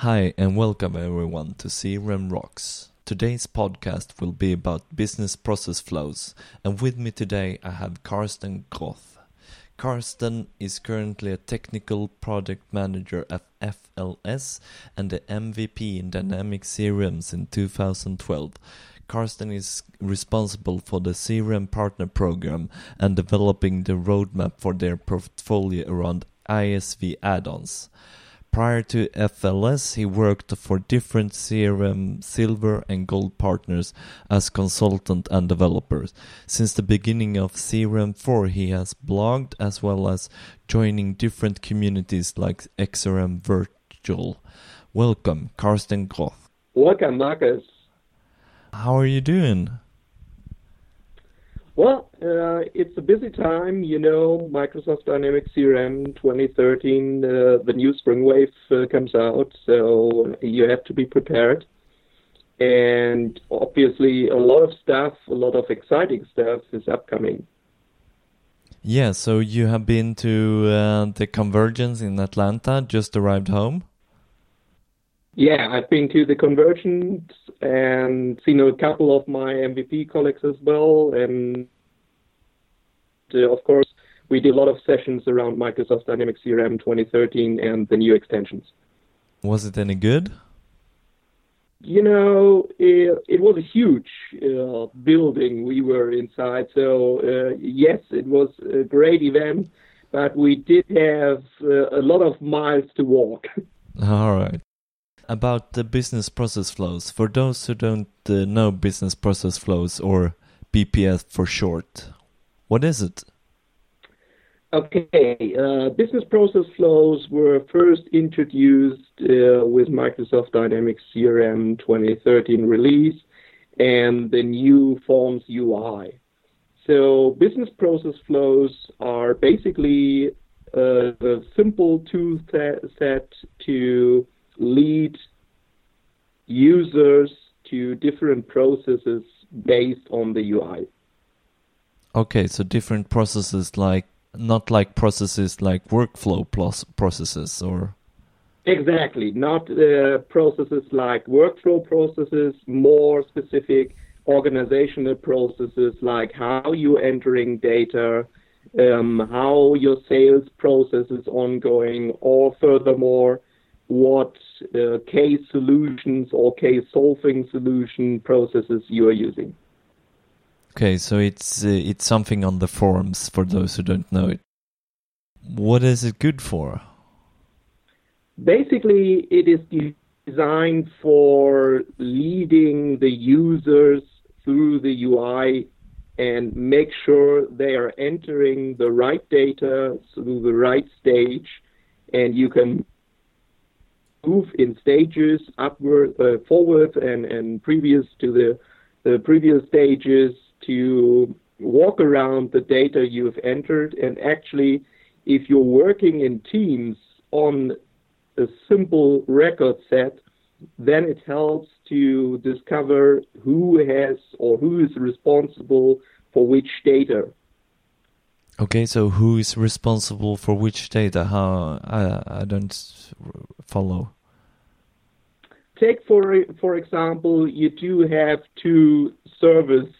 Hi, and welcome everyone to CRM Rocks. Today's podcast will be about business process flows, and with me today I have Karsten Groth. Karsten is currently a technical project manager at FLS and the MVP in Dynamic CRMs in 2012. Karsten is responsible for the CRM partner program and developing the roadmap for their portfolio around ISV add-ons. Prior to FLS, he worked for different CRM silver and gold partners as consultant and developers. Since the beginning of CRM4, he has blogged as well as joining different communities like XRM Virtual. Welcome, Karsten Groth. Welcome, Marcus. How are you doing? Well, uh, it's a busy time. You know, Microsoft Dynamics CRM 2013, uh, the new Spring Wave uh, comes out, so you have to be prepared. And obviously, a lot of stuff, a lot of exciting stuff is upcoming. Yeah, so you have been to uh, the Convergence in Atlanta, just arrived home? Yeah, I've been to the Convergence and seen a couple of my MVP colleagues as well. And uh, of course, we did a lot of sessions around Microsoft Dynamics CRM 2013 and the new extensions. Was it any good? You know, it, it was a huge uh, building we were inside. So, uh, yes, it was a great event, but we did have uh, a lot of miles to walk. All right about the business process flows. For those who don't uh, know business process flows or BPF for short, what is it? Okay, uh, business process flows were first introduced uh, with Microsoft Dynamics CRM 2013 release and the new Forms UI. So, business process flows are basically uh, a simple tool set to lead users to different processes based on the UI. Okay, so different processes like not like processes like workflow plus processes or exactly not uh, processes like workflow processes more specific organizational processes like how you entering data um, how your sales process is ongoing or furthermore what uh, case solutions or case solving solution processes you are using. Okay, so it's uh, it's something on the forums for those who don't know it. What is it good for? Basically, it is designed for leading the users through the UI and make sure they are entering the right data through the right stage and you can move in stages upward, uh, forward, and, and previous to the, the previous stages to walk around the data you've entered. And actually, if you're working in teams on a simple record set, then it helps to discover who has or who is responsible for which data. Okay, so who is responsible for which data? How I I don't follow take for for example, you do have two service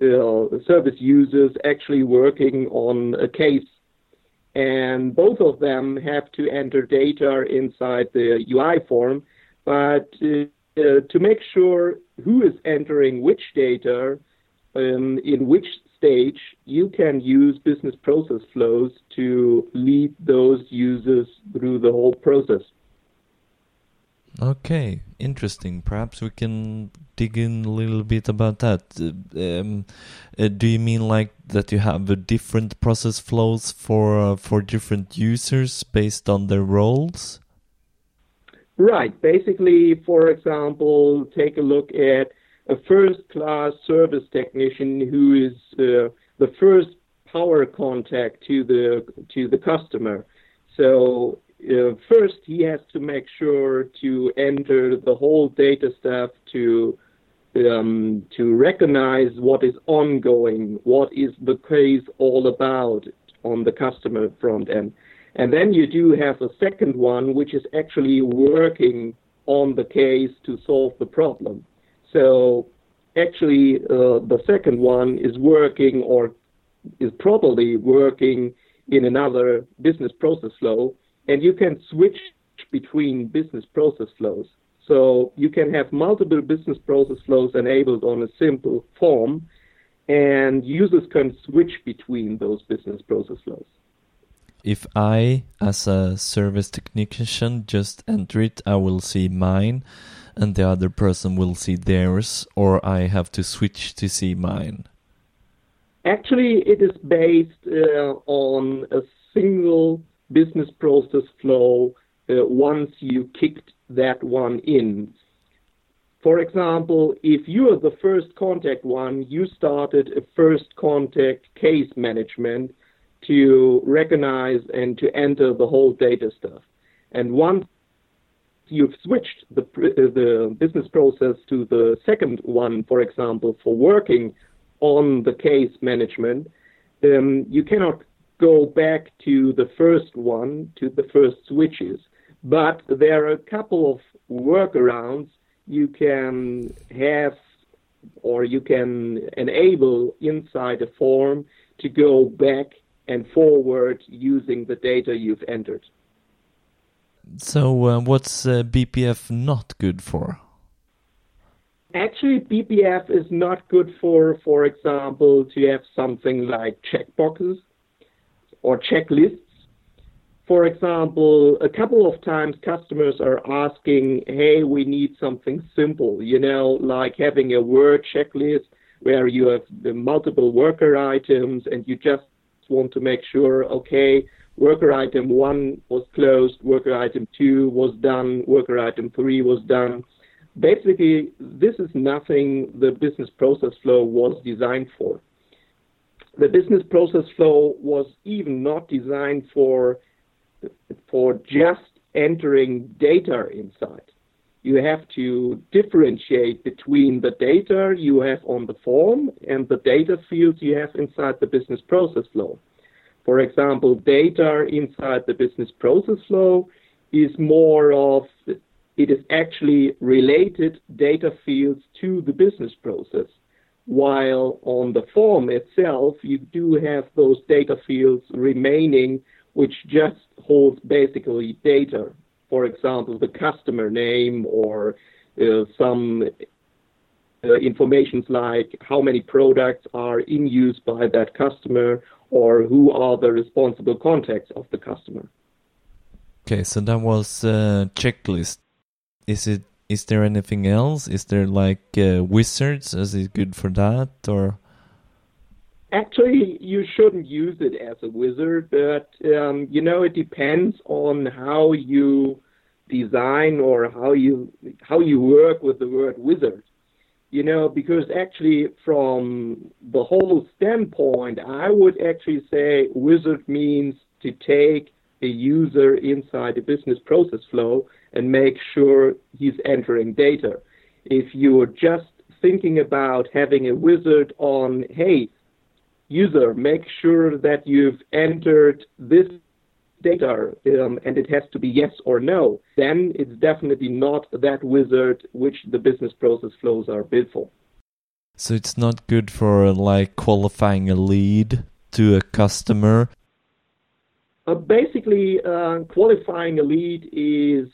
uh, service users actually working on a case, and both of them have to enter data inside the UI form, but uh, uh, to make sure who is entering which data um, in which stage, you can use business process flows to lead those users through the whole process. Okay, interesting. Perhaps we can dig in a little bit about that. Um, uh, do you mean like that you have a different process flows for uh, for different users based on their roles? Right. Basically, for example, take a look at a first-class service technician who is uh, the first power contact to the to the customer. So uh, first he has to make sure to enter the whole data stuff to um, to recognize what is ongoing, what is the case all about on the customer front end. And then you do have a second one, which is actually working on the case to solve the problem. So actually, uh, the second one is working or is probably working in another business process flow, and you can switch between business process flows. So you can have multiple business process flows enabled on a simple form, and users can switch between those business process flows. If I, as a service technician, just enter it, I will see mine, and the other person will see theirs, or I have to switch to see mine. Actually, it is based uh, on a single business process flow uh, once you kicked that one in. For example, if you are the first contact one, you started a first contact case management to recognize and to enter the whole data stuff. And once you've switched the, the business process to the second one, for example, for working on the case management, um, you cannot go back to the first one, to the first switches. But there are a couple of workarounds you can have or you can enable inside a form to go back and forward using the data you've entered. So, uh, what's uh, BPF not good for? Actually, BPF is not good for, for example, to have something like checkboxes or checklists for example, a couple of times customers are asking, hey, we need something simple, you know, like having a word checklist where you have the multiple worker items and you just want to make sure, okay, worker item one was closed, worker item two was done, worker item three was done. Basically, this is nothing the business process flow was designed for. The business process flow was even not designed for for just entering data inside. You have to differentiate between the data you have on the form and the data fields you have inside the business process flow. For example, data inside the business process flow is more of it is actually related data fields to the business process. While on the form itself, you do have those data fields remaining which just holds basically data. For example, the customer name or uh, some uh, informations like how many products are in use by that customer or who are the responsible contacts of the customer. Okay, so that was a checklist. Is it? Is there anything else? Is there like uh, wizards? Is it good for that or? Actually, you shouldn't use it as a wizard, but um, you know it depends on how you design or how you how you work with the word wizard. You know, because actually, from the whole standpoint, I would actually say wizard means to take a user inside a business process flow and make sure he's entering data. If you're just thinking about having a wizard on, hey, user, make sure that you've entered this data um, and it has to be yes or no, then it's definitely not that wizard which the business process flows are built for. So it's not good for like qualifying a lead to a customer. Uh, basically, uh, qualifying a lead is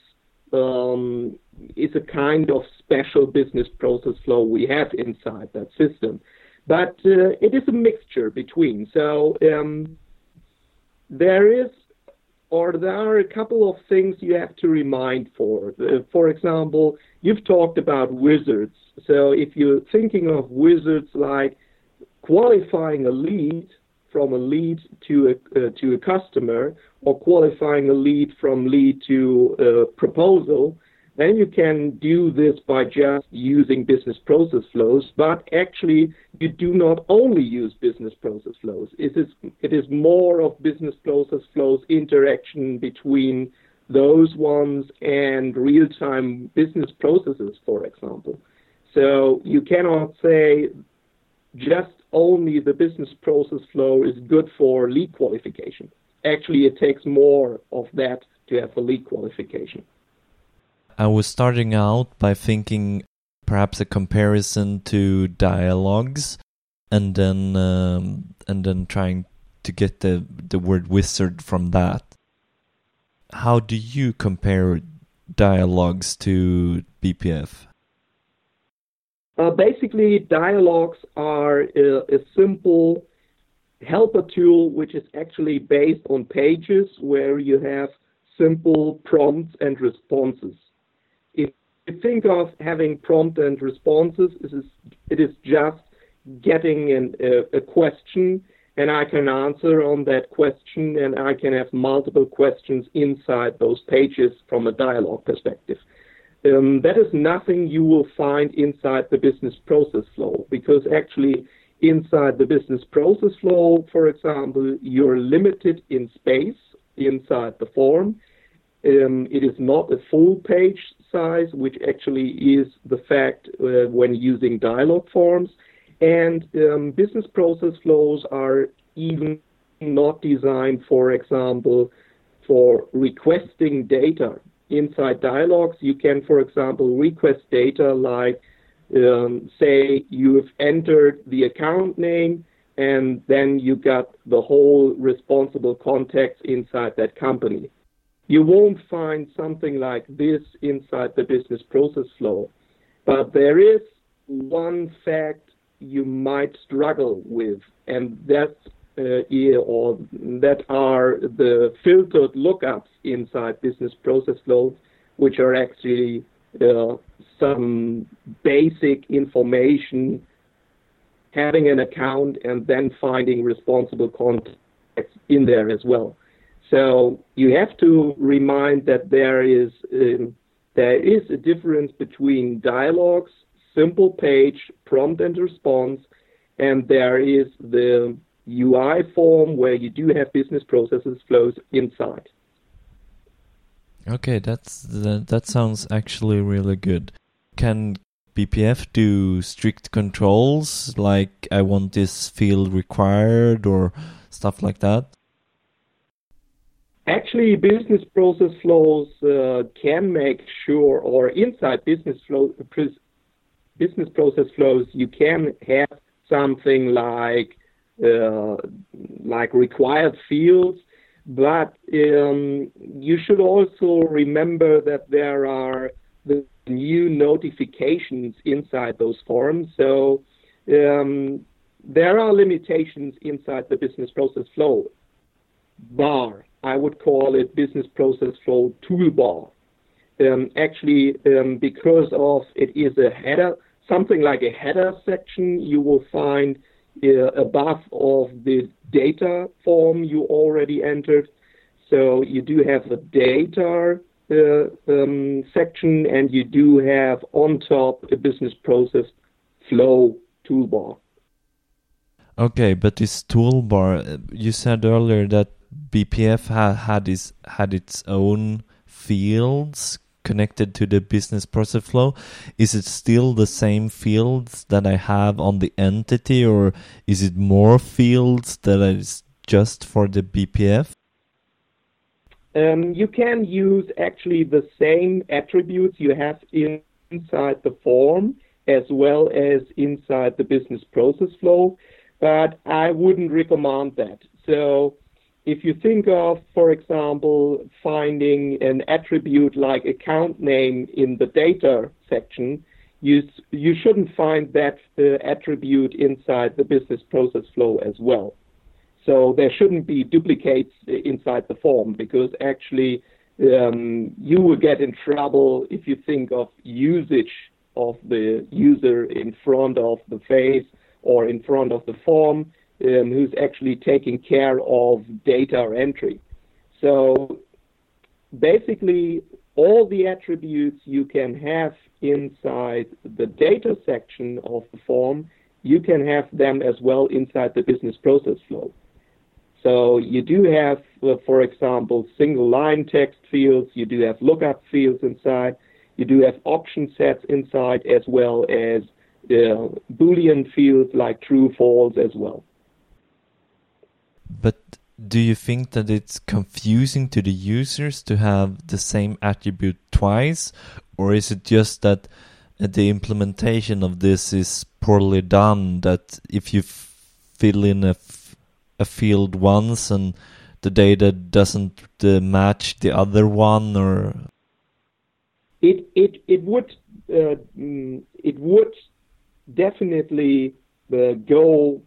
um, is a kind of special business process flow we have inside that system. But uh, it is a mixture between. So um, there is, or there are a couple of things you have to remind for. For example, you've talked about wizards. So if you're thinking of wizards like qualifying a lead from a lead to a uh, to a customer, or qualifying a lead from lead to a proposal, then you can do this by just using business process flows, but actually you do not only use business process flows. It is, it is more of business process flows interaction between those ones and real-time business processes, for example. So you cannot say just only the business process flow is good for lead qualification. Actually, it takes more of that to have a lead qualification. I was starting out by thinking perhaps a comparison to dialogues, and then um, and then trying to get the the word wizard from that. How do you compare dialogues to BPF? Uh, basically, dialogues are a, a, simple helper tool which is actually based on pages where you have simple prompts and responses. If you think of having prompt and responses, it is, it is just getting an, a, a question and I can answer on that question and I can have multiple questions inside those pages from a dialogue perspective. Um, that is nothing you will find inside the business process flow because actually inside the business process flow, for example, you're limited in space inside the form. Um, it is not a full page size, which actually is the fact uh, when using dialog forms. And um, business process flows are even not designed, for example, for requesting data. Inside dialogues, you can, for example, request data like, um, say, you've entered the account name and then you got the whole responsible context inside that company. You won't find something like this inside the business process flow. But there is one fact you might struggle with, and that's uh, or that are the filtered lookups inside business process flows, which are actually uh, some basic information, having an account and then finding responsible contacts in there as well. So you have to remind that there is um, there is a difference between dialogues simple page, prompt and response, and there is the UI form where you do have business processes flows inside. Okay, that's that, that sounds actually really good. Can BPF do strict controls like I want this field required or stuff like that? Actually, business process flows uh, can make sure, or inside business flow, business process flows, you can have something like uh, like required fields, but um, you should also remember that there are the new notifications inside those forms. So um, there are limitations inside the business process flow bar. I would call it business process flow toolbar um, actually um, because of it is a header, something like a header section, you will find above of the data form you already entered. So you do have the data uh, um, section, and you do have on top a business process flow toolbar. Okay, but this toolbar, uh, you said earlier that BPF ha- had its had its own fields connected to the business process flow? Is it still the same fields that i have on the entity or is it more fields that is just for the bpf um, you can use actually the same attributes you have in, inside the form as well as inside the business process flow but i wouldn't recommend that. So if you think of, for example, finding an attribute like account name in the data section, you, you shouldn't find that uh, attribute inside the business process flow as well. So there shouldn't be duplicates inside the form because actually um, you will get in trouble if you think of usage of the user in front of the face or in front of the form um, who's actually taking care of data entry. So basically, all the attributes you can have inside the data section of the form, you can have them as well inside the business process flow. So you do have, uh, for example, single line text fields, you do have lookup fields inside, you do have option sets inside, as well as uh, Boolean fields like true, false as well. But do you think that it's confusing to the users to have the same attribute twice or is it just that the implementation of this is poorly done? That if you fill in a, a field once and the data doesn't uh, match the other one, or it it it would uh, mm, it would definitely uh, go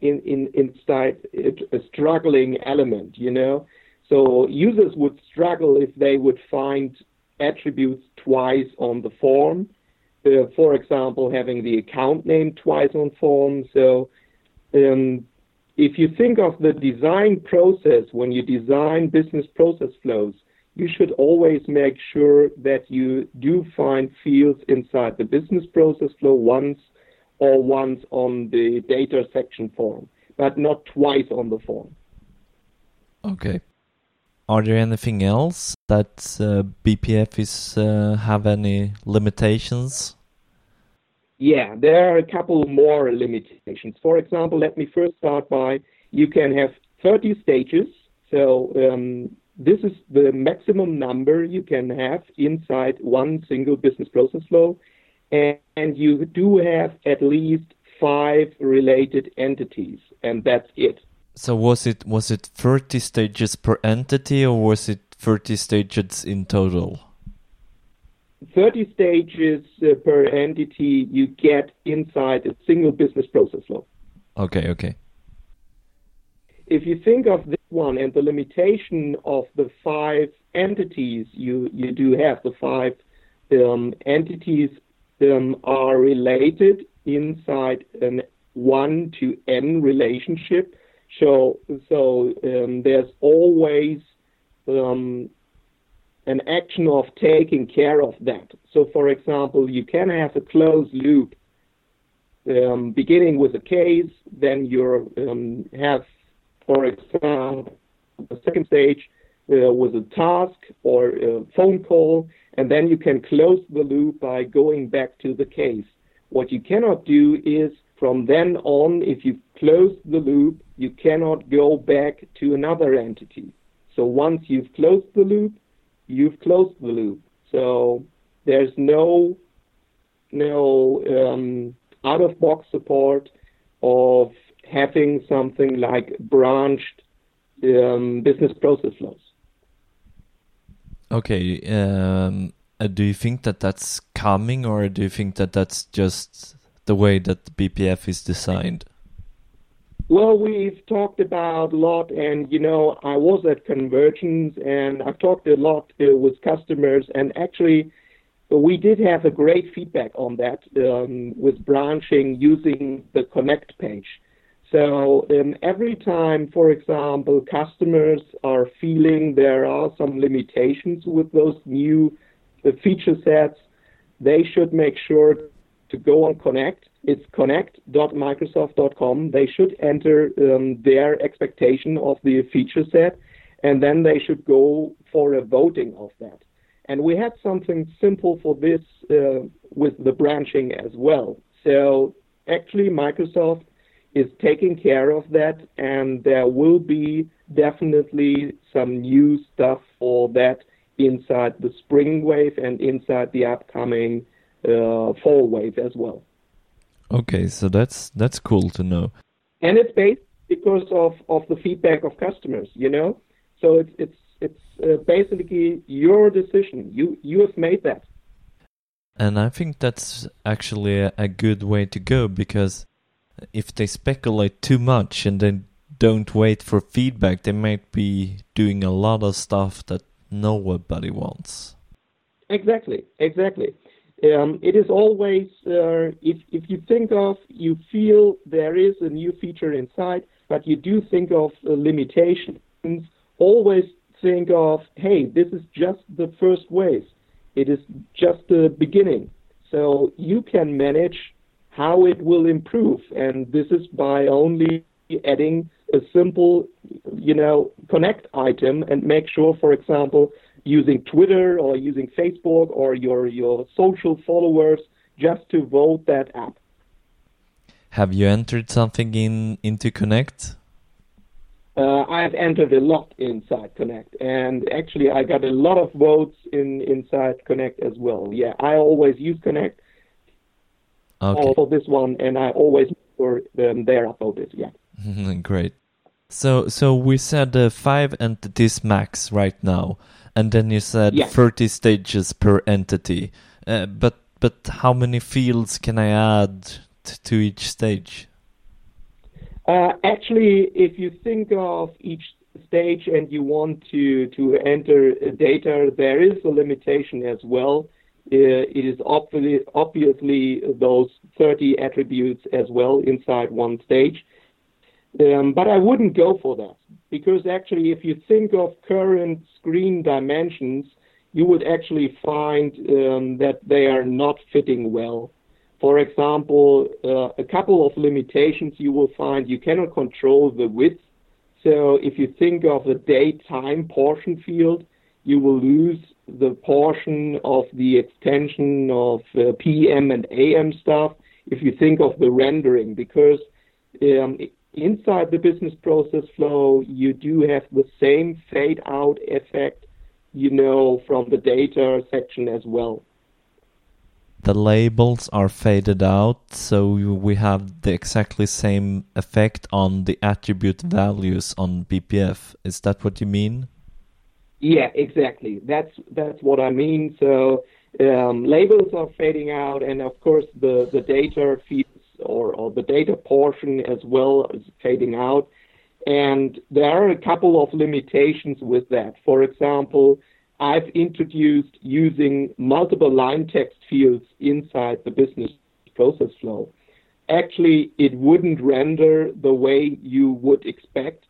in in inside a struggling element, you know. So users would struggle if they would find attributes twice on the form. Uh, for example, having the account name twice on form. So um, if you think of the design process when you design business process flows, you should always make sure that you do find fields inside the business process flow once or once on the data section form, but not twice on the form. Okay. Are there anything else that uh, BPF is uh, have any limitations? Yeah, there are a couple more limitations. For example, let me first start by you can have 30 stages. So um, this is the maximum number you can have inside one single business process flow. And, you do have at least five related entities, and that's it. So was it was it 30 stages per entity or was it 30 stages in total? 30 stages uh, per entity you get inside a single business process flow. Okay, okay. If you think of this one and the limitation of the five entities you, you do have, the five um, entities um, are related inside an 1 to n relationship. So, so um, there's always um, an action of taking care of that. So, for example, you can have a closed loop um, beginning with a case, then you um, have, for example, the second stage uh, with a task or a phone call, and then you can close the loop by going back to the case. What you cannot do is from then on, if you close the loop, you cannot go back to another entity. So once you've closed the loop, you've closed the loop. So there's no no um, out of box support of having something like branched um, business process flows. Okay. Um, uh, do you think that that's coming, or do you think that that's just the way that BPF is designed? Well, we've talked about a lot, and you know, I was at Convergence, and I've talked a lot uh, with customers, and actually, we did have a great feedback on that um, with branching using the Connect page. So um, every time, for example, customers are feeling there are some limitations with those new uh, feature sets, they should make sure to go on Connect. It's connect.microsoft.com. They should enter um, their expectation of the feature set, and then they should go for a voting of that. And we had something simple for this uh, with the branching as well. So actually, Microsoft is taking care of that, and there will be definitely some new stuff for that inside the spring wave and inside the upcoming uh, fall wave as well. Okay, so that's that's cool to know. And it's based because of, of the feedback of customers, you know. So it's it's it's uh, basically your decision. You you have made that. And I think that's actually a, a good way to go because if they speculate too much and then don't wait for feedback, they might be doing a lot of stuff that nobody wants. Exactly, exactly. Um, it is always, uh, if, if you think of, you feel there is a new feature inside, but you do think of uh, limitations, always think of, hey, this is just the first wave. It is just the beginning. So you can manage how it will improve. And this is by only adding a simple, you know, connect item and make sure, for example, using Twitter or using Facebook or your, your social followers just to vote that app. Have you entered something in into Connect? Uh, I've entered a lot inside Connect, and actually I got a lot of votes in inside Connect as well. Yeah, I always use Connect Okay. for this one, and I always for um, about upvoted. Yeah. Great. So so we said uh, five entities max right now, and then you said Yeah. 30 stages per entity. Uh, but but how many fields can I add to each stage? Uh, actually, if you think of each stage and you want to, to enter data, there is a limitation as well. Uh, it is obviously, those 30 attributes as well inside one stage. Um, but I wouldn't go for that because actually, if you think of current screen dimensions, you would actually find um, that they are not fitting well. For example, uh, a couple of limitations you will find you cannot control the width. So if you think of the daytime portion field, you will lose the portion of the extension of uh, PM and AM stuff if you think of the rendering, because um, inside the business process flow, you do have the same fade out effect, you know, from the data section as well. The labels are faded out, so we have the exactly same effect on the attribute values on BPF. Is that what you mean? Yeah, exactly. That's that's what I mean. So um, labels are fading out, and of course the the data feeds or, or the data portion as well is fading out. And there are a couple of limitations with that. For example, I've introduced using multiple line text fields inside the business process flow. Actually, it wouldn't render the way you would expect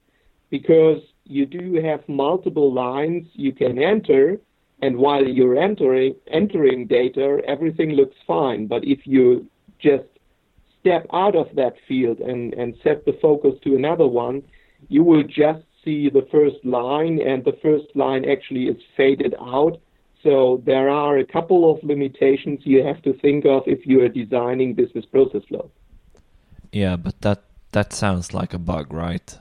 because you do have multiple lines you can enter, and while you're entering entering data, everything looks fine. But if you just step out of that field and, and set the focus to another one, you will just see the first line, and the first line actually is faded out. So there are a couple of limitations you have to think of if you are designing business process flow. Yeah, but that that sounds like a bug, right?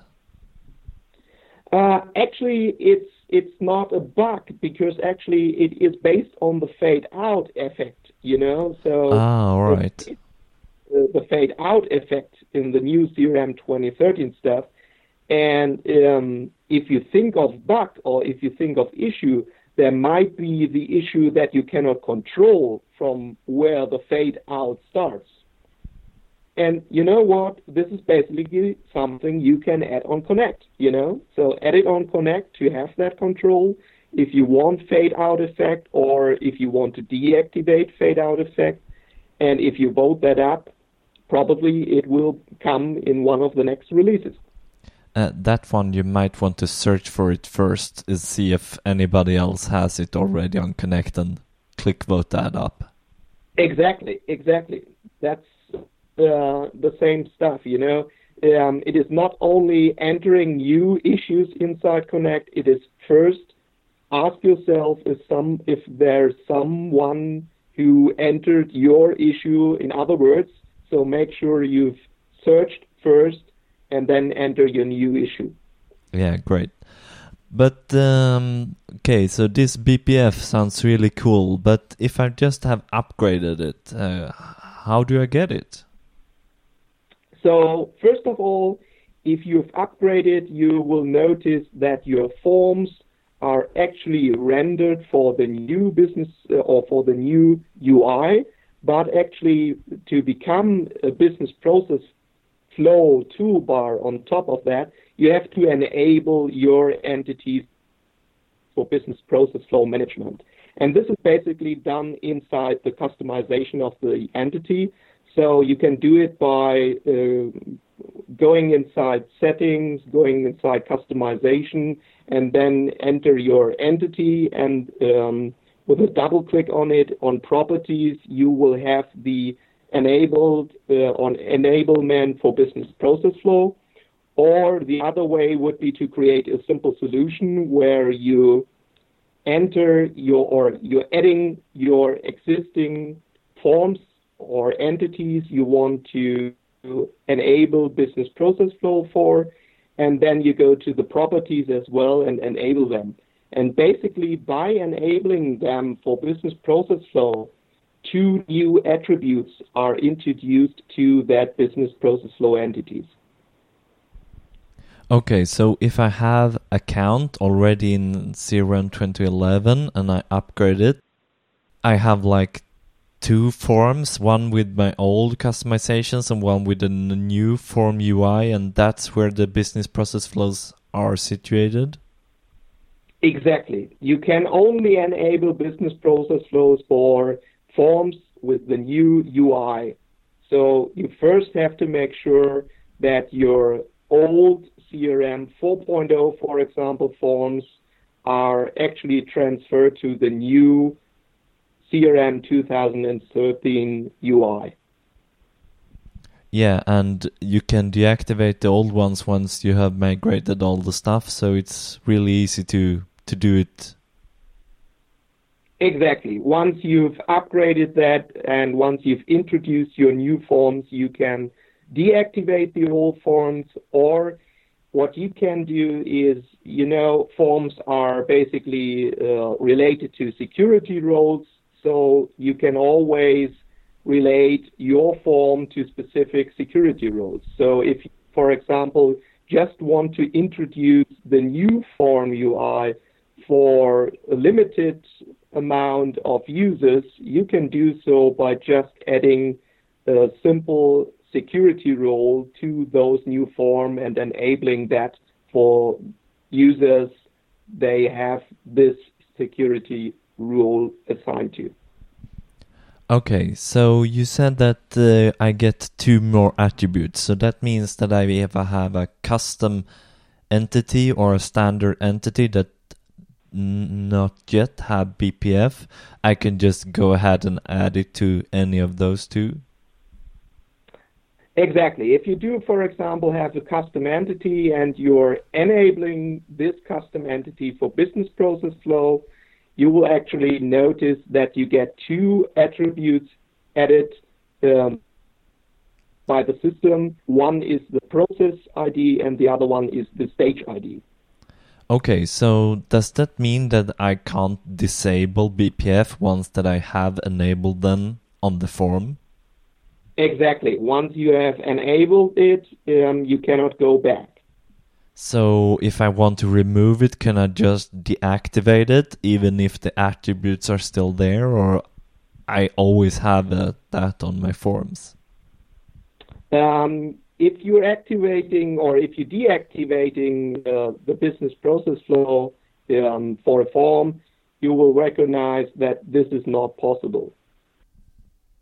Uh, actually, it's it's not a bug because actually it is based on the fade out effect. You know, so Ah, all right. it- the, the fade out effect in the new CRM 2013 stuff. And um, if you think of bug or if you think of issue, there might be the issue that you cannot control from where the fade out starts. And you know what? This is basically something you can add on Connect, you know? So add it on Connect to have that control. If you want fade out effect or if you want to deactivate fade out effect, and if you vote that up, probably it will come in one of the next releases. Uh, that one you might want to search for it first and see if anybody else has it already on Connect and click vote that up. Exactly, exactly. That's uh, the same stuff, you know. Um, it is not only entering new issues inside Connect. It is first ask yourself if some if there's someone who entered your issue. In other words, so make sure you've searched first and then enter your new issue. Yeah, great. But um, okay, so this BPF sounds really cool. But if I just have upgraded it, uh, how do I get it? So first of all, if you've upgraded, you will notice that your forms are actually rendered for the new business uh, or for the new UI, but actually to become a business process flow toolbar on top of that, you have to enable your entities for business process flow management. And this is basically done inside the customization of the entity. So you can do it by uh, going inside settings, going inside customization, and then enter your entity. And um, with a double click on it on properties, you will have the enabled uh, on enablement for business process flow. Or the other way would be to create a simple solution where you enter your or you're adding your existing forms or entities you want to enable business process flow for and then you go to the properties as well and enable them. And basically, by enabling them for business process flow, two new attributes are introduced to that business process flow entities. Okay, so if I have account already in CRM 2011 and I upgrade it, I have like two forms, one with my old customizations and one with a new form UI, and that's where the business process flows are situated. Exactly. You can only enable business process flows for forms with the new UI. So you first have to make sure that your old CRM 4.0, for example, forms are actually transferred to the new CRM 2013 UI. Yeah, and you can deactivate the old ones once you have migrated all the stuff, so it's really easy to to do it. Exactly. Once you've upgraded that and once you've introduced your new forms, you can deactivate the old forms or what you can do is, you know, forms are basically uh, related to security roles, so you can always relate your form to specific security roles. So if, for example, just want to introduce the new form UI for a limited amount of users, you can do so by just adding a simple security role to those new form and enabling that for users they have this security rule assigned to. you. Okay, so you said that uh, I get two more attributes. So that means that I, if I have a custom entity or a standard entity that not yet have BPF, I can just go ahead and add it to any of those two? Exactly. If you do, for example, have a custom entity and you're enabling this custom entity for business process flow, you will actually notice that you get two attributes added um, by the system. One is the process ID and the other one is the stage ID. Okay, so does that mean that I can't disable BPF once that I have enabled them on the form? Exactly. Once you have enabled it, um, you cannot go back. So if I want to remove it, can I just deactivate it even if the attributes are still there or I always have uh, that on my forms? Um, if you're activating or if you're deactivating uh, the business process flow um, for a form, you will recognize that this is not possible.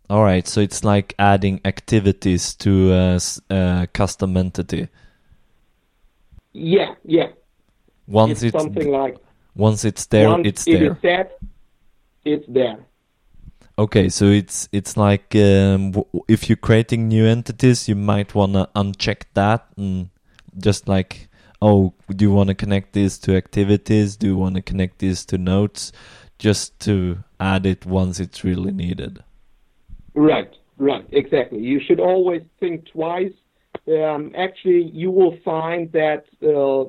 All right, so it's like adding activities to a, a custom entity. Yeah, yeah. Once it's, it's something like once it's there, once it's it there. Is set, it's there. Okay, so it's it's like um, if you're creating new entities, you might wanna uncheck that and just like, oh, do you want to connect this to activities? Do you want to connect this to notes? Just to add it once it's really needed. Right, right, exactly. You should always think twice um, actually you will find that uh,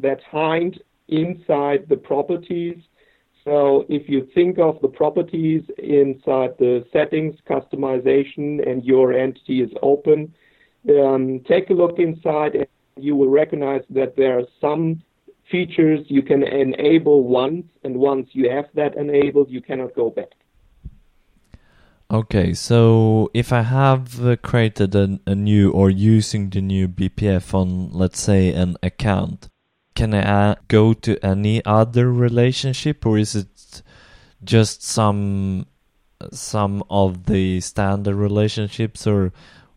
that hind inside the properties. So if you think of the properties inside the settings customization and your entity is open, um, take a look inside and you will recognize that there are some features you can enable once, and once you have that enabled, you cannot go back. Okay, so if I have created a, a, new or using the new BPF on, let's say, an account, can I go to any other relationship, or is it just some some of the standard relationships, or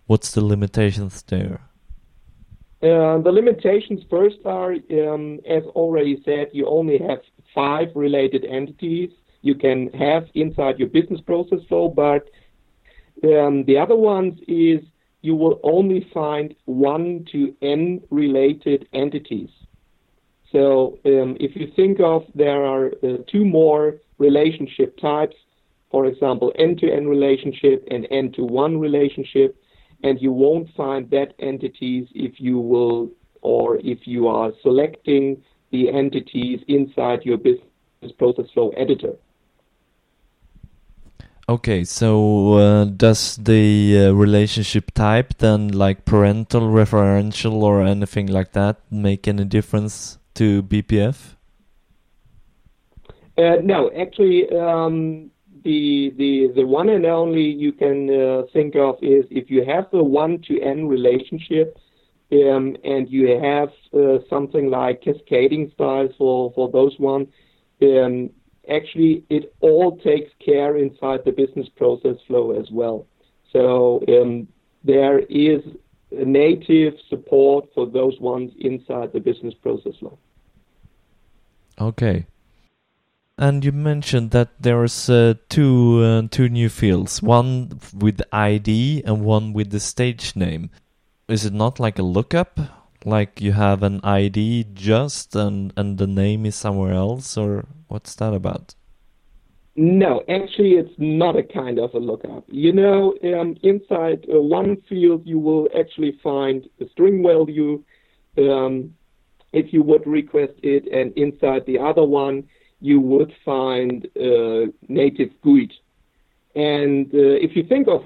what's the limitations there? Uh, the limitations first are, um, as already said, you only have five related entities you can have inside your business process flow, but um, the other ones is you will only find one to n related entities. So um, if you think of there are uh, two more relationship types, for example, N-to-N relationship and N-to-one relationship, and you won't find that entities if you will or if you are selecting the entities inside your business process flow editor. Okay, so uh, does the uh, relationship type then, like parental, referential, or anything like that, make any difference to BPF? Uh, no, actually, um, the the the one and only you can uh, think of is if you have a one to n relationship, um, and you have uh, something like cascading styles for for those one. Um, actually, it all takes care inside the business process flow as well. So um, there is native support for those ones inside the business process flow. Okay. And you mentioned that there's uh, two uh, two new fields, one with ID and one with the stage name. Is it not like a lookup? Like you have an ID just and and the name is somewhere else, or what's that about? No, actually, it's not a kind of a lookup. You know, um, inside uh, one field, you will actually find a string value um, if you would request it, and inside the other one, you would find uh, native GUID. And uh, if you think of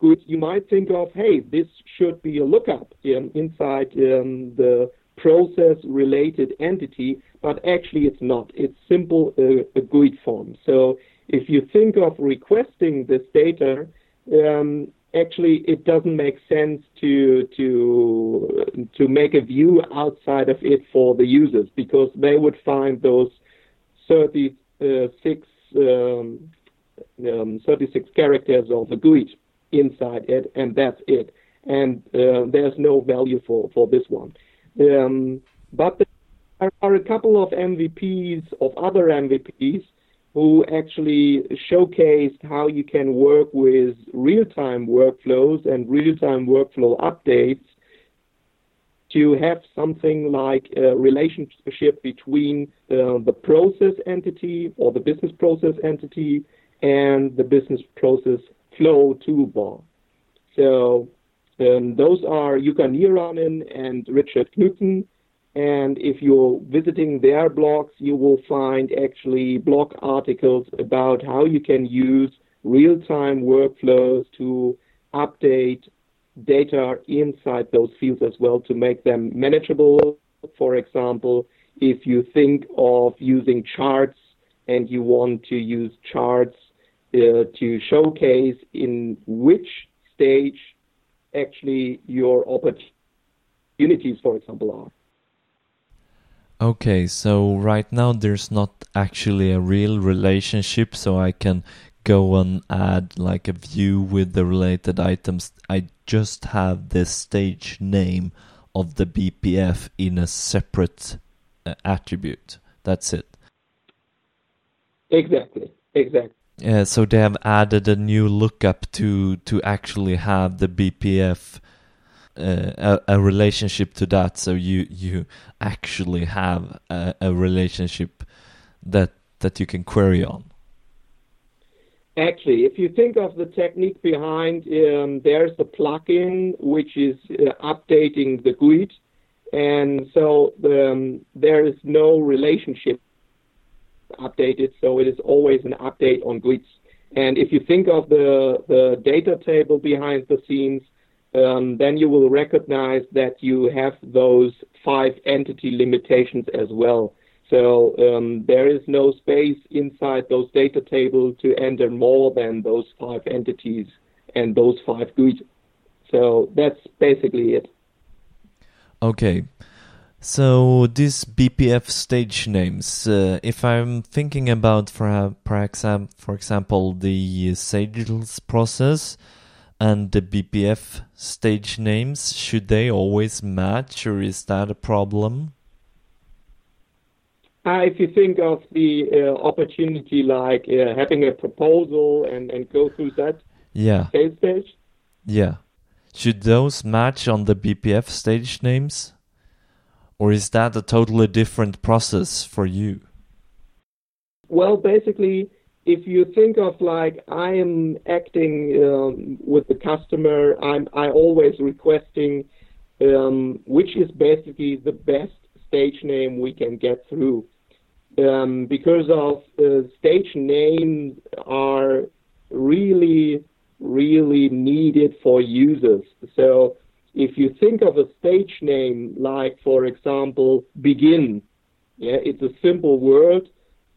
GUID, you might think of, hey, this should be a lookup um, inside um, the process-related entity, but actually it's not. It's simple uh, a GUID form. So if you think of requesting this data, um, actually it doesn't make sense to to to make a view outside of it for the users because they would find those 36, um, um, 36 characters of the GUID inside it, and that's it. And uh, there's no value for, for this one. Um, but there are a couple of MVPs of other MVPs who actually showcased how you can work with real-time workflows and real-time workflow updates to have something like a relationship between uh, the process entity or the business process entity and the business process flow toolbar. So um, those are Jukka Niiranen and Richard Knudson. And if you're visiting their blogs, you will find actually blog articles about how you can use real-time workflows to update data inside those fields as well to make them manageable. For example, if you think of using charts and you want to use charts uh, to showcase in which stage actually your opportunities, for example, are. Okay, so right now there's not actually a real relationship, so I can go and add like a view with the related items. I just have the stage name of the BPF in a separate uh, attribute. That's it. Exactly. Exactly. Yeah, so they have added a new lookup to to actually have the BPF uh, a, a, relationship to that. So you you actually have a, a relationship that that you can query on. Actually, if you think of the technique behind, um, there's a plugin which is uh, updating the GUID, and so the, um, there is no relationship updated, so it is always an update on GUIDs. And if you think of the, the data table behind the scenes, um, then you will recognize that you have those five entity limitations as well. So um, there is no space inside those data tables to enter more than those five entities and those five GUID. So that's basically it. Okay. So these BPF stage names, uh, if I'm thinking about for for example, for example the sales process and the BPF stage names, should they always match or is that a problem? Uh, if you think of the uh, opportunity like uh, having a proposal and, and go through that yeah. sales stage. Yeah. Should those match on the BPF stage names? Or is that a totally different process for you? Well, basically, if you think of like I am acting um, with the customer, I'm I always requesting um, which is basically the best stage name we can get through. Um, because of uh, stage names are really, really needed for users. So if you think of a stage name like, for example, begin, yeah, it's a simple word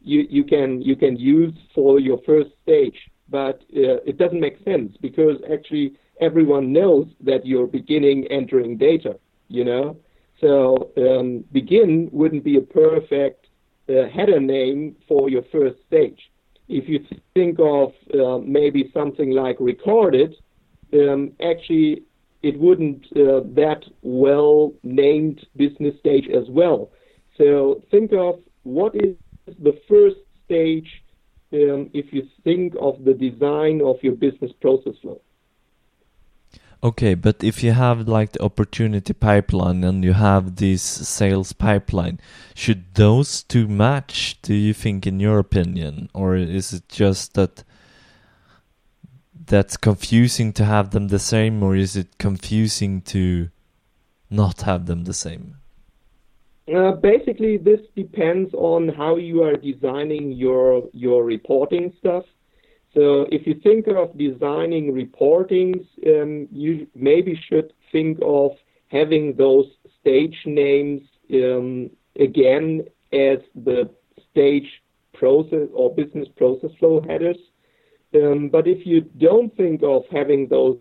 you, you can you can use for your first stage, but uh, it doesn't make sense because actually everyone knows that you're beginning entering data. You know, so um, begin wouldn't be a perfect uh, header name for your first stage. If you think of uh, maybe something like recorded, um, actually it wouldn't uh, that well named business stage as well. So think of what is the first stage um, if you think of the design of your business process flow. Okay, but if you have like the opportunity pipeline and you have this sales pipeline, should those two match, do you think, in your opinion? Or is it just that that's confusing to have them the same, or is it confusing to not have them the same? Uh, basically, this depends on how you are designing your your reporting stuff. So, if you think of designing reportings, um, you maybe should think of having those stage names um, again as the stage process or business process flow headers. Um, but if you don't think of having those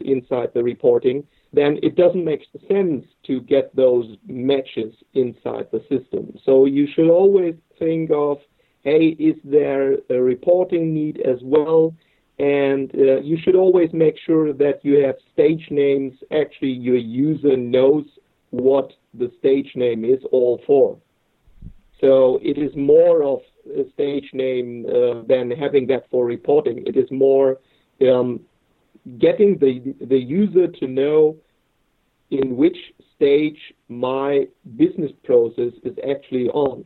inside the reporting, then it doesn't make sense to get those matches inside the system. So you should always think of, hey, is there a reporting need as well? And uh, you should always make sure that you have stage names. Actually, your user knows what the stage name is all for. So it is more of stage name uh, than having that for reporting. It is more um, getting the the user to know in which stage my business process is actually on.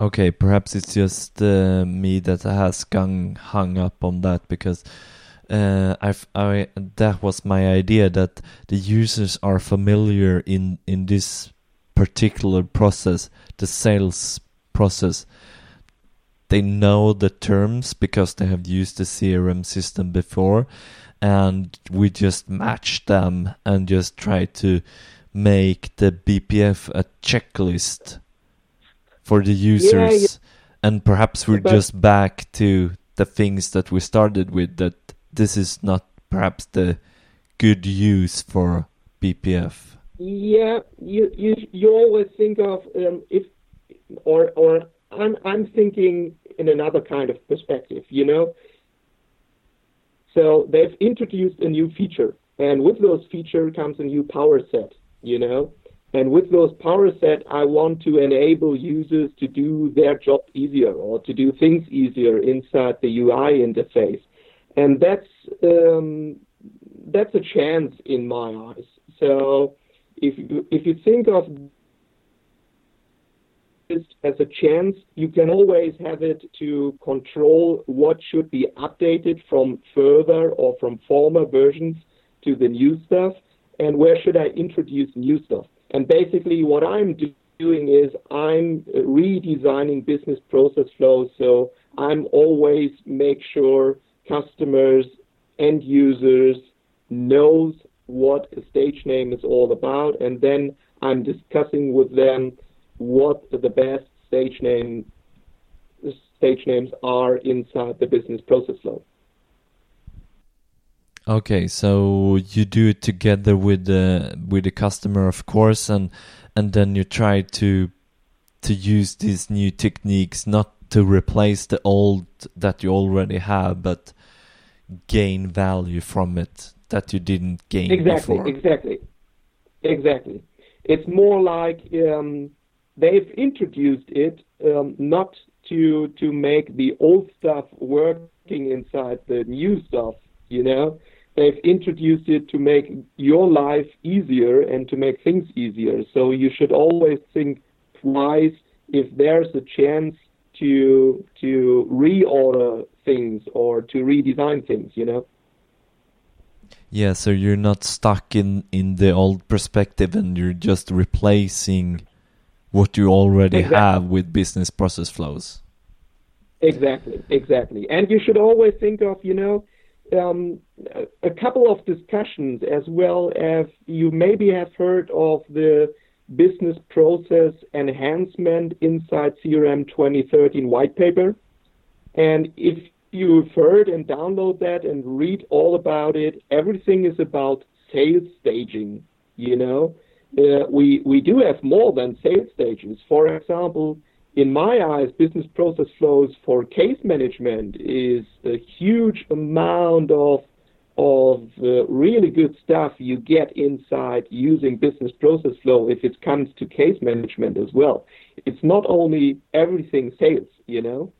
Okay, perhaps it's just uh, me that has hung hung up on that because uh, I've, I that was my idea that the users are familiar in in this particular process, the sales process. They know the terms because they have used the CRM system before, and we just match them and just try to make the BPF a checklist for the users. Yeah, yeah. And perhaps we're but just back to the things that we started with that this is not perhaps the good use for BPF. Yeah, you you you always think of um, if or or I'm I'm thinking in another kind of perspective. You know, so they've introduced a new feature, and with those feature comes a new power set, you know. And with those power set, I want to enable users to do their job easier or to do things easier inside the UI interface. And that's um, that's a chance in my eyes. So if you, if you think of as a chance, you can always have it to control what should be updated from further or from former versions to the new stuff, and where should I introduce new stuff. And basically, what I'm doing is I'm redesigning business process flows, so I'm always make sure customers, end users knows what a stage name is all about, and then I'm discussing with them what the best stage name stage names are inside the business process flow. Okay, so you do it together with the with the customer, of course, and and then you try to to use these new techniques not to replace the old that you already have, but gain value from it that you didn't gain exactly, before. Exactly, exactly. exactly. It's more like um, they've introduced it um, not to to make the old stuff working inside the new stuff. You know, they've introduced it to make your life easier and to make things easier. So you should always think twice if there's a chance to to reorder things or to redesign things. You know. Yeah, so you're not stuck in in the old perspective, and you're just replacing what you already Exactly. have with business process flows. Exactly, exactly. And you should always think of, you know, um, a, a couple of discussions as well as you maybe have heard of the business process enhancement inside CRM 2013 white paper. And if you've heard and download that and read all about it, everything is about sales staging, you know. Uh, we, we do have more than sales stages. For example, in my eyes, business process flows for case management is a huge amount of of uh, really good stuff you get inside using business process flow if it comes to case management as well. It's not only everything sales, you know.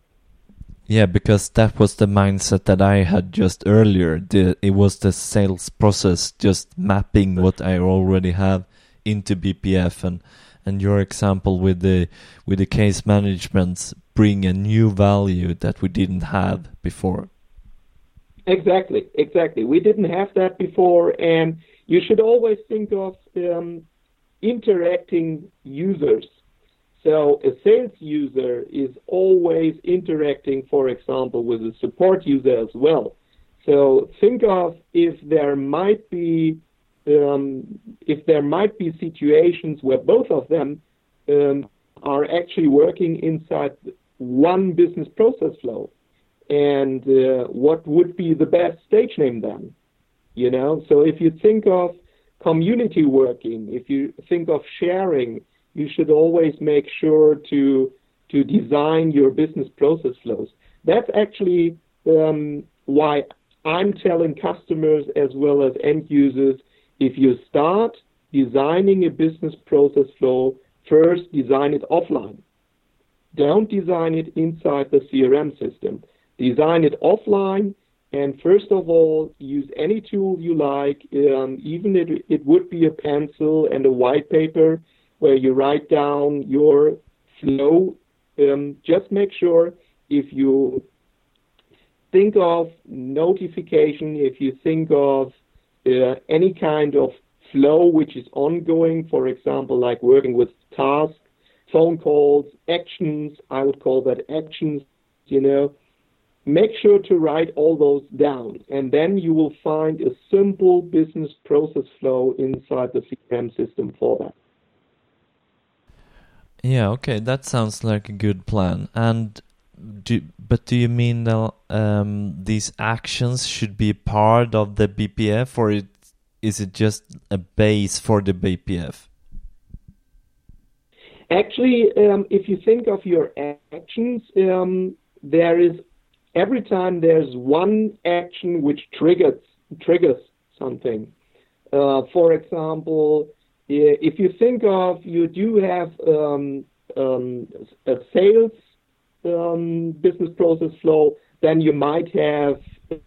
Yeah, because that was the mindset that I had just earlier. The, it was the sales process, just mapping what I already have into BPF, and and your example with the with the case management bring a new value that we didn't have before. Exactly, exactly. We didn't have that before, and you should always think of um, interacting users. So a sales user is always interacting, for example, with a support user as well. So think of if there might be um, if there might be situations where both of them um, are actually working inside one business process flow and uh, what would be the best stage name then? You know, so if you think of community working, if you think of sharing, you should always make sure to to design your business process flows. That's actually um, why I'm telling customers as well as end users, if you start designing a business process flow, first design it offline. Don't design it inside the CRM system design it offline, and first of all, use any tool you like, um, even if it would be a pencil and a white paper where you write down your flow. Um, just make sure if you think of notification, if you think of uh, any kind of flow which is ongoing, for example, like working with tasks, phone calls, actions, I would call that actions, you know, make sure to write all those down and then you will find a simple business process flow inside the CRM system for that. Yeah, okay, that sounds like a good plan. And do, but do you mean that um, these actions should be part of the BPF, or it, is it just a base for the BPF? Actually, um, if you think of your actions, um, there is every time there's one action which triggers triggers something. Uh, for example, if you think of you do have um, um, a sales um, business process flow, then you might have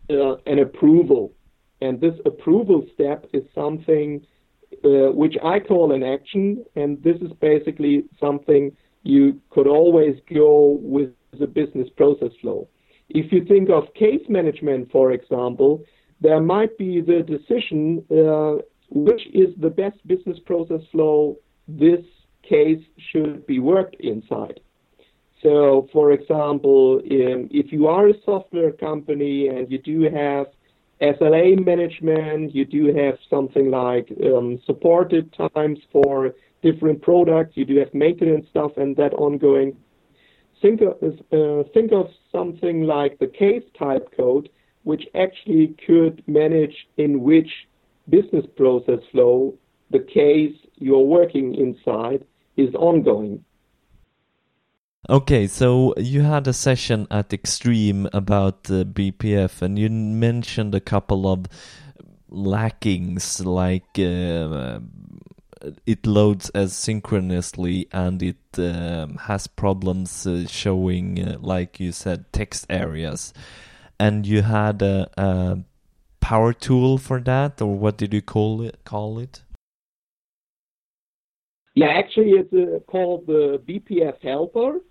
uh, an approval, and this approval step is something uh, which I call an action, and this is basically something you could always go with the business process flow. If you think of case management, for example, there might be the decision uh, which is the best business process flow this case should be worked inside. So, for example, um, if you are a software company and you do have SLA management, you do have something like um, supported times for different products, you do have maintenance stuff and that ongoing. Think of, uh, think of something like the case type code, which actually could manage in which business process flow the case you're working inside is ongoing. Okay, so you had a session at Extreme about uh, BPF, and you mentioned a couple of lackings, like uh, it loads asynchronously and it um, has problems uh, showing, uh, like you said, text areas. And you had a, a, power tool for that, or what did you call it? Call it? Yeah, actually, it's uh, called the BPF Helper.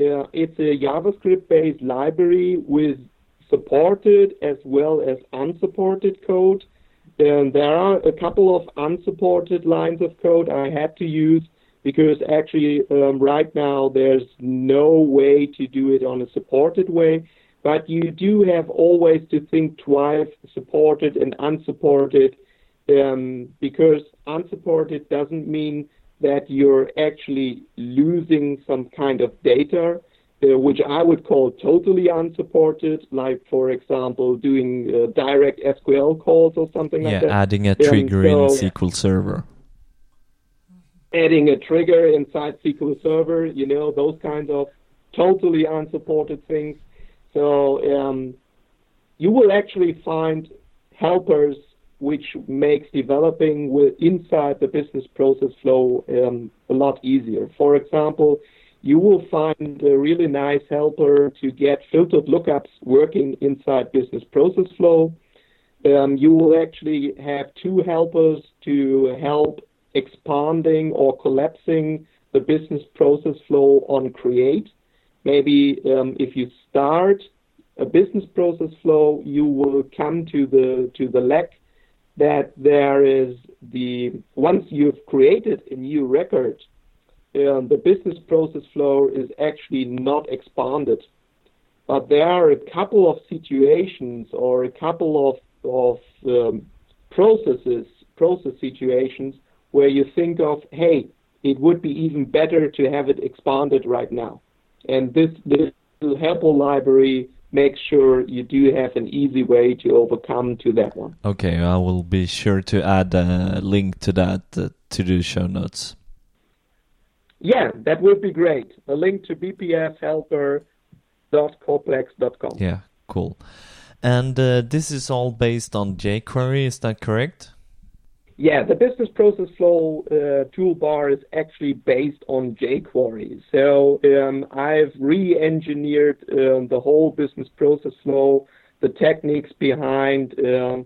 Uh, it's a JavaScript-based library with supported as well as unsupported code. And there are a couple of unsupported lines of code I had to use because actually um, right now there's no way to do it on a supported way. But you do have always to think twice, supported and unsupported, um, because unsupported doesn't mean that you're actually losing some kind of data, uh, which I would call totally unsupported, like, for example, doing uh, direct SQL calls or something yeah, like that. Yeah, adding a trigger in SQL Server. adding a trigger inside SQL Server, you know, those kinds of totally unsupported things. So um, you will actually find helpers which makes developing with inside the business process flow um, a lot easier. For example, you will find a really nice helper to get filtered lookups working inside business process flow. Um, you will actually have two helpers to help expanding or collapsing the business process flow on create. Maybe um, if you start a business process flow, you will come to the to the lack that there is the once you've created a new record, um, the business process flow is actually not expanded. But there are a couple of situations or a couple of of um, processes, process situations where you think of, hey, it would be even better to have it expanded right now. And this, this helper library makes sure you do have an easy way to overcome to that one. Okay, I will be sure to add a link to that uh, to the show notes. Yeah, that would be great. A link to bpfhelper.codeplex.com. Yeah, cool. And uh, this is all based on jQuery, is that correct? Yeah, the business process flow uh, toolbar is actually based on jQuery. So um, I've re-engineered um, the whole business process flow, the techniques behind um,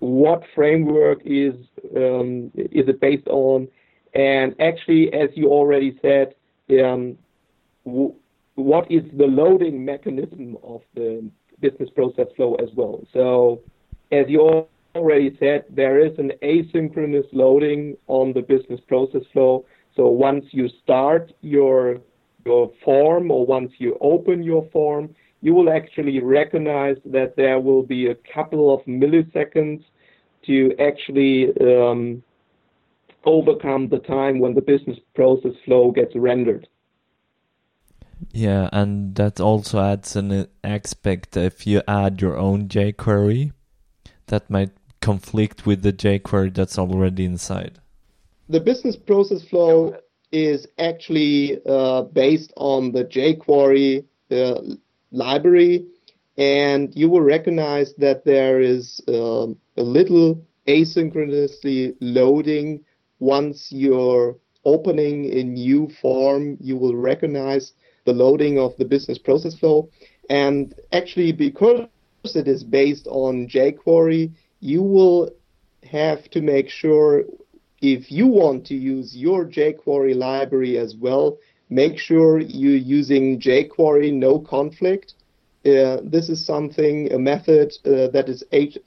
what framework is um, is it based on, and actually, as you already said, um, w- what is the loading mechanism of the business process flow as well. So, as you already said, there is an asynchronous loading on the business process flow. So once you start your your form or once you open your form, you will actually recognize that there will be a couple of milliseconds to actually um, overcome the time when the business process flow gets rendered. Yeah, and that also adds an aspect if you add your own jQuery, that might conflict with the jQuery that's already inside. The business process flow is actually uh, based on the jQuery uh, library, and you will recognize that there is uh, a little asynchronously loading once you're opening a new form. You will recognize the loading of the business process flow, and actually because it is based on jQuery, you will have to make sure if you want to use your jQuery library as well, make sure you're using jQuery no conflict. Uh, this is something, a method uh, that is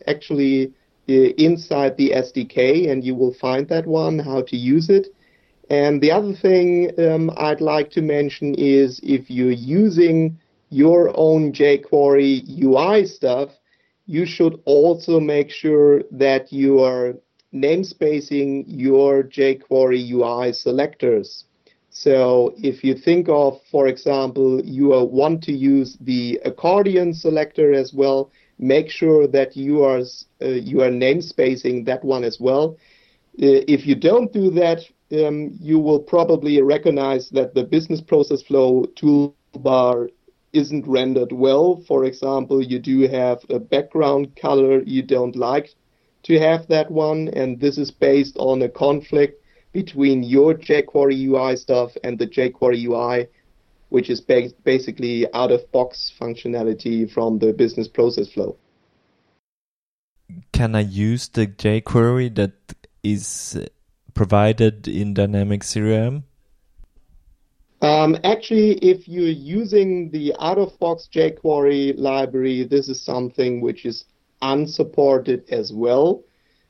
actually uh, inside the SDK, and you will find that one, how to use it. And the other thing um, I'd like to mention is if you're using your own jQuery UI stuff, you should also make sure that you are namespacing your jQuery UI selectors. So if you think of, for example, you want to use the accordion selector as well, make sure that you are uh, you are namespacing that one as well. Uh, if you don't do that, um, you will probably recognize that the business process flow toolbar isn't rendered well. For example, you do have a background color you don't like to have that one, and this is based on a conflict between your jQuery UI stuff and the jQuery UI, which is ba- basically out of box functionality from the business process flow. Can I use the jQuery that is provided in Dynamic CRM? Um, actually, if you're using the out-of-box jQuery library, this is something which is unsupported as well.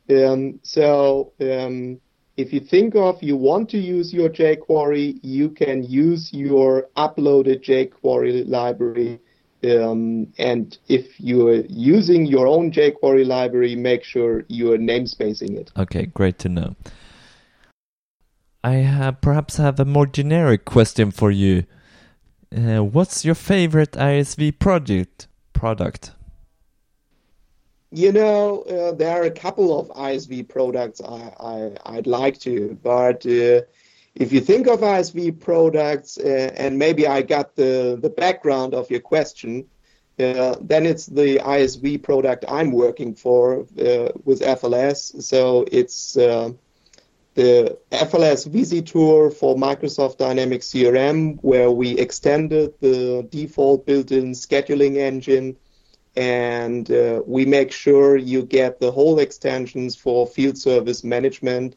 Um, so um, if you think of you want to use your jQuery, you can use your uploaded jQuery library. Um, and if you're using your own jQuery library, make sure you are namespacing it. Okay, great to know. I have, perhaps have a more generic question for you. Uh, what's your favorite ISV project product? You know, uh, there are a couple of ISV products I, I would like to, but uh, if you think of ISV products, uh, and maybe I got the the background of your question, uh, then it's the ISV product I'm working for uh, with FLS. So it's the FLS tour for Microsoft Dynamics CRM, where we extended the default built-in scheduling engine, and uh, we make sure you get the whole extensions for field service management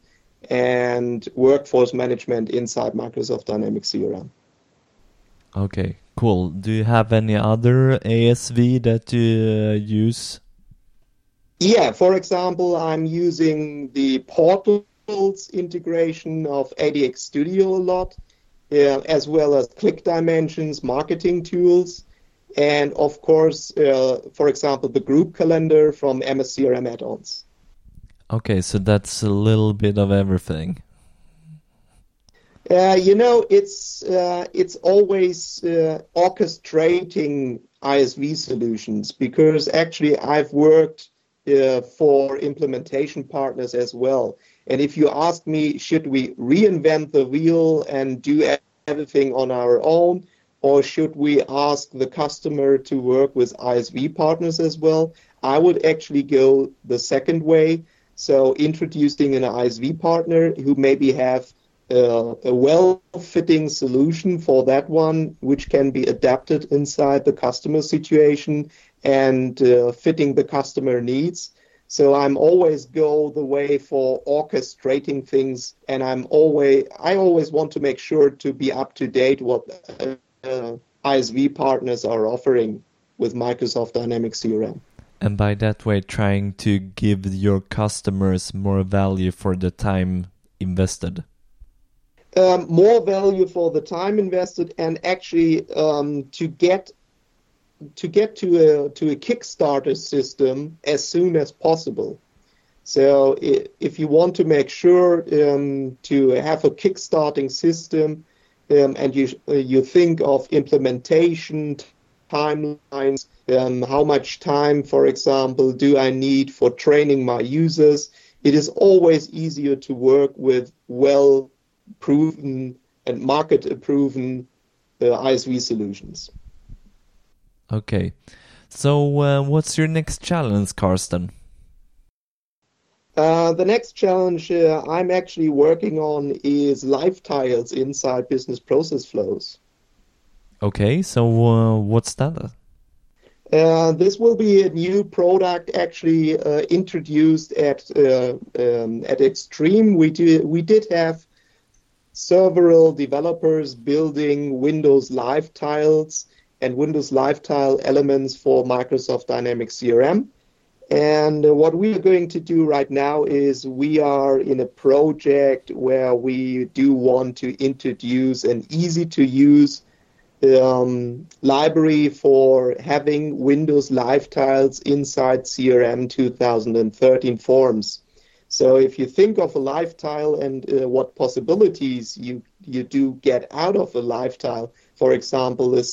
and workforce management inside Microsoft Dynamics CRM. Okay, cool. Do you have any other ISV that you uh, use? Yeah, for example, I'm using the portal integration of ADX Studio a lot, uh, as well as Click Dimensions marketing tools, and of course, uh, for example, the group calendar from MSCRM add-ons. Okay, so that's a little bit of everything. Uh, you know, it's uh, it's always uh, orchestrating ISV solutions because actually I've worked uh, for implementation partners as well. And if you ask me, should we reinvent the wheel and do everything on our own, or should we ask the customer to work with ISV partners as well? I would actually go the second way. So introducing an ISV partner who maybe have uh, a well-fitting solution for that one, which can be adapted inside the customer situation and uh, fitting the customer needs. So I'm always go the way for orchestrating things, and I'm always I always want to make sure to be up to date what uh, ISV partners are offering with Microsoft Dynamics CRM. And by that way, trying to give your customers more value for the time invested. Um, more value for the time invested, and actually um, to get to get to a to a Kickstarter system as soon as possible. So if you want to make sure um, to have a kickstarting system, um, and you you think of implementation timelines, um, how much time, for example, do I need for training my users? It is always easier to work with well proven and market proven uh, ISV solutions. Okay. So, uh, what's your next challenge, Karsten? Uh, the next challenge uh, I'm actually working on is live tiles inside business process flows. Okay, so uh, what's that? Uh, this will be a new product actually uh, introduced at um, at Extreme. We did we did have several developers building Windows live tiles and Windows Live Tile elements for Microsoft Dynamics CRM. And what we are going to do right now is we are in a project where we do want to introduce an easy to use um, library for having Windows Live Tiles inside CRM 2013 forms. So if you think of a live and uh, what possibilities you, you do get out of a live for example, a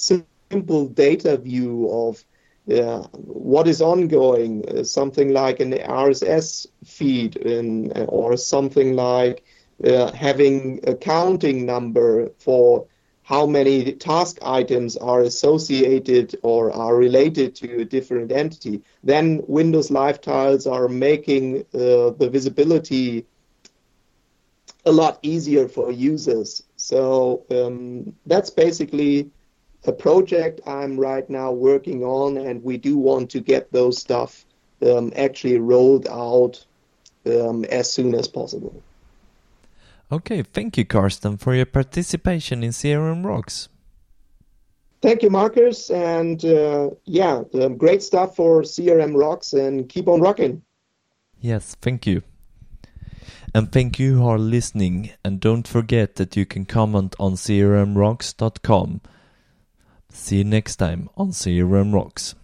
simple data view of uh, what is ongoing, uh, something like an RSS feed in, uh, or something like uh, having a counting number for how many task items are associated or are related to a different entity. Then Windows Live Tiles are making uh, the visibility a lot easier for users. So um, that's basically a project I'm right now working on, and we do want to get those stuff um, actually rolled out um, as soon as possible. Okay, thank you, Karsten, for your participation in CRM Rocks. Thank you, Marcus, and uh, yeah, um, great stuff for CRM Rocks, and keep on rocking. Yes, thank you. And thank you who are listening. And don't forget that you can comment on crmrocks.com. See you next time on CRM Rocks.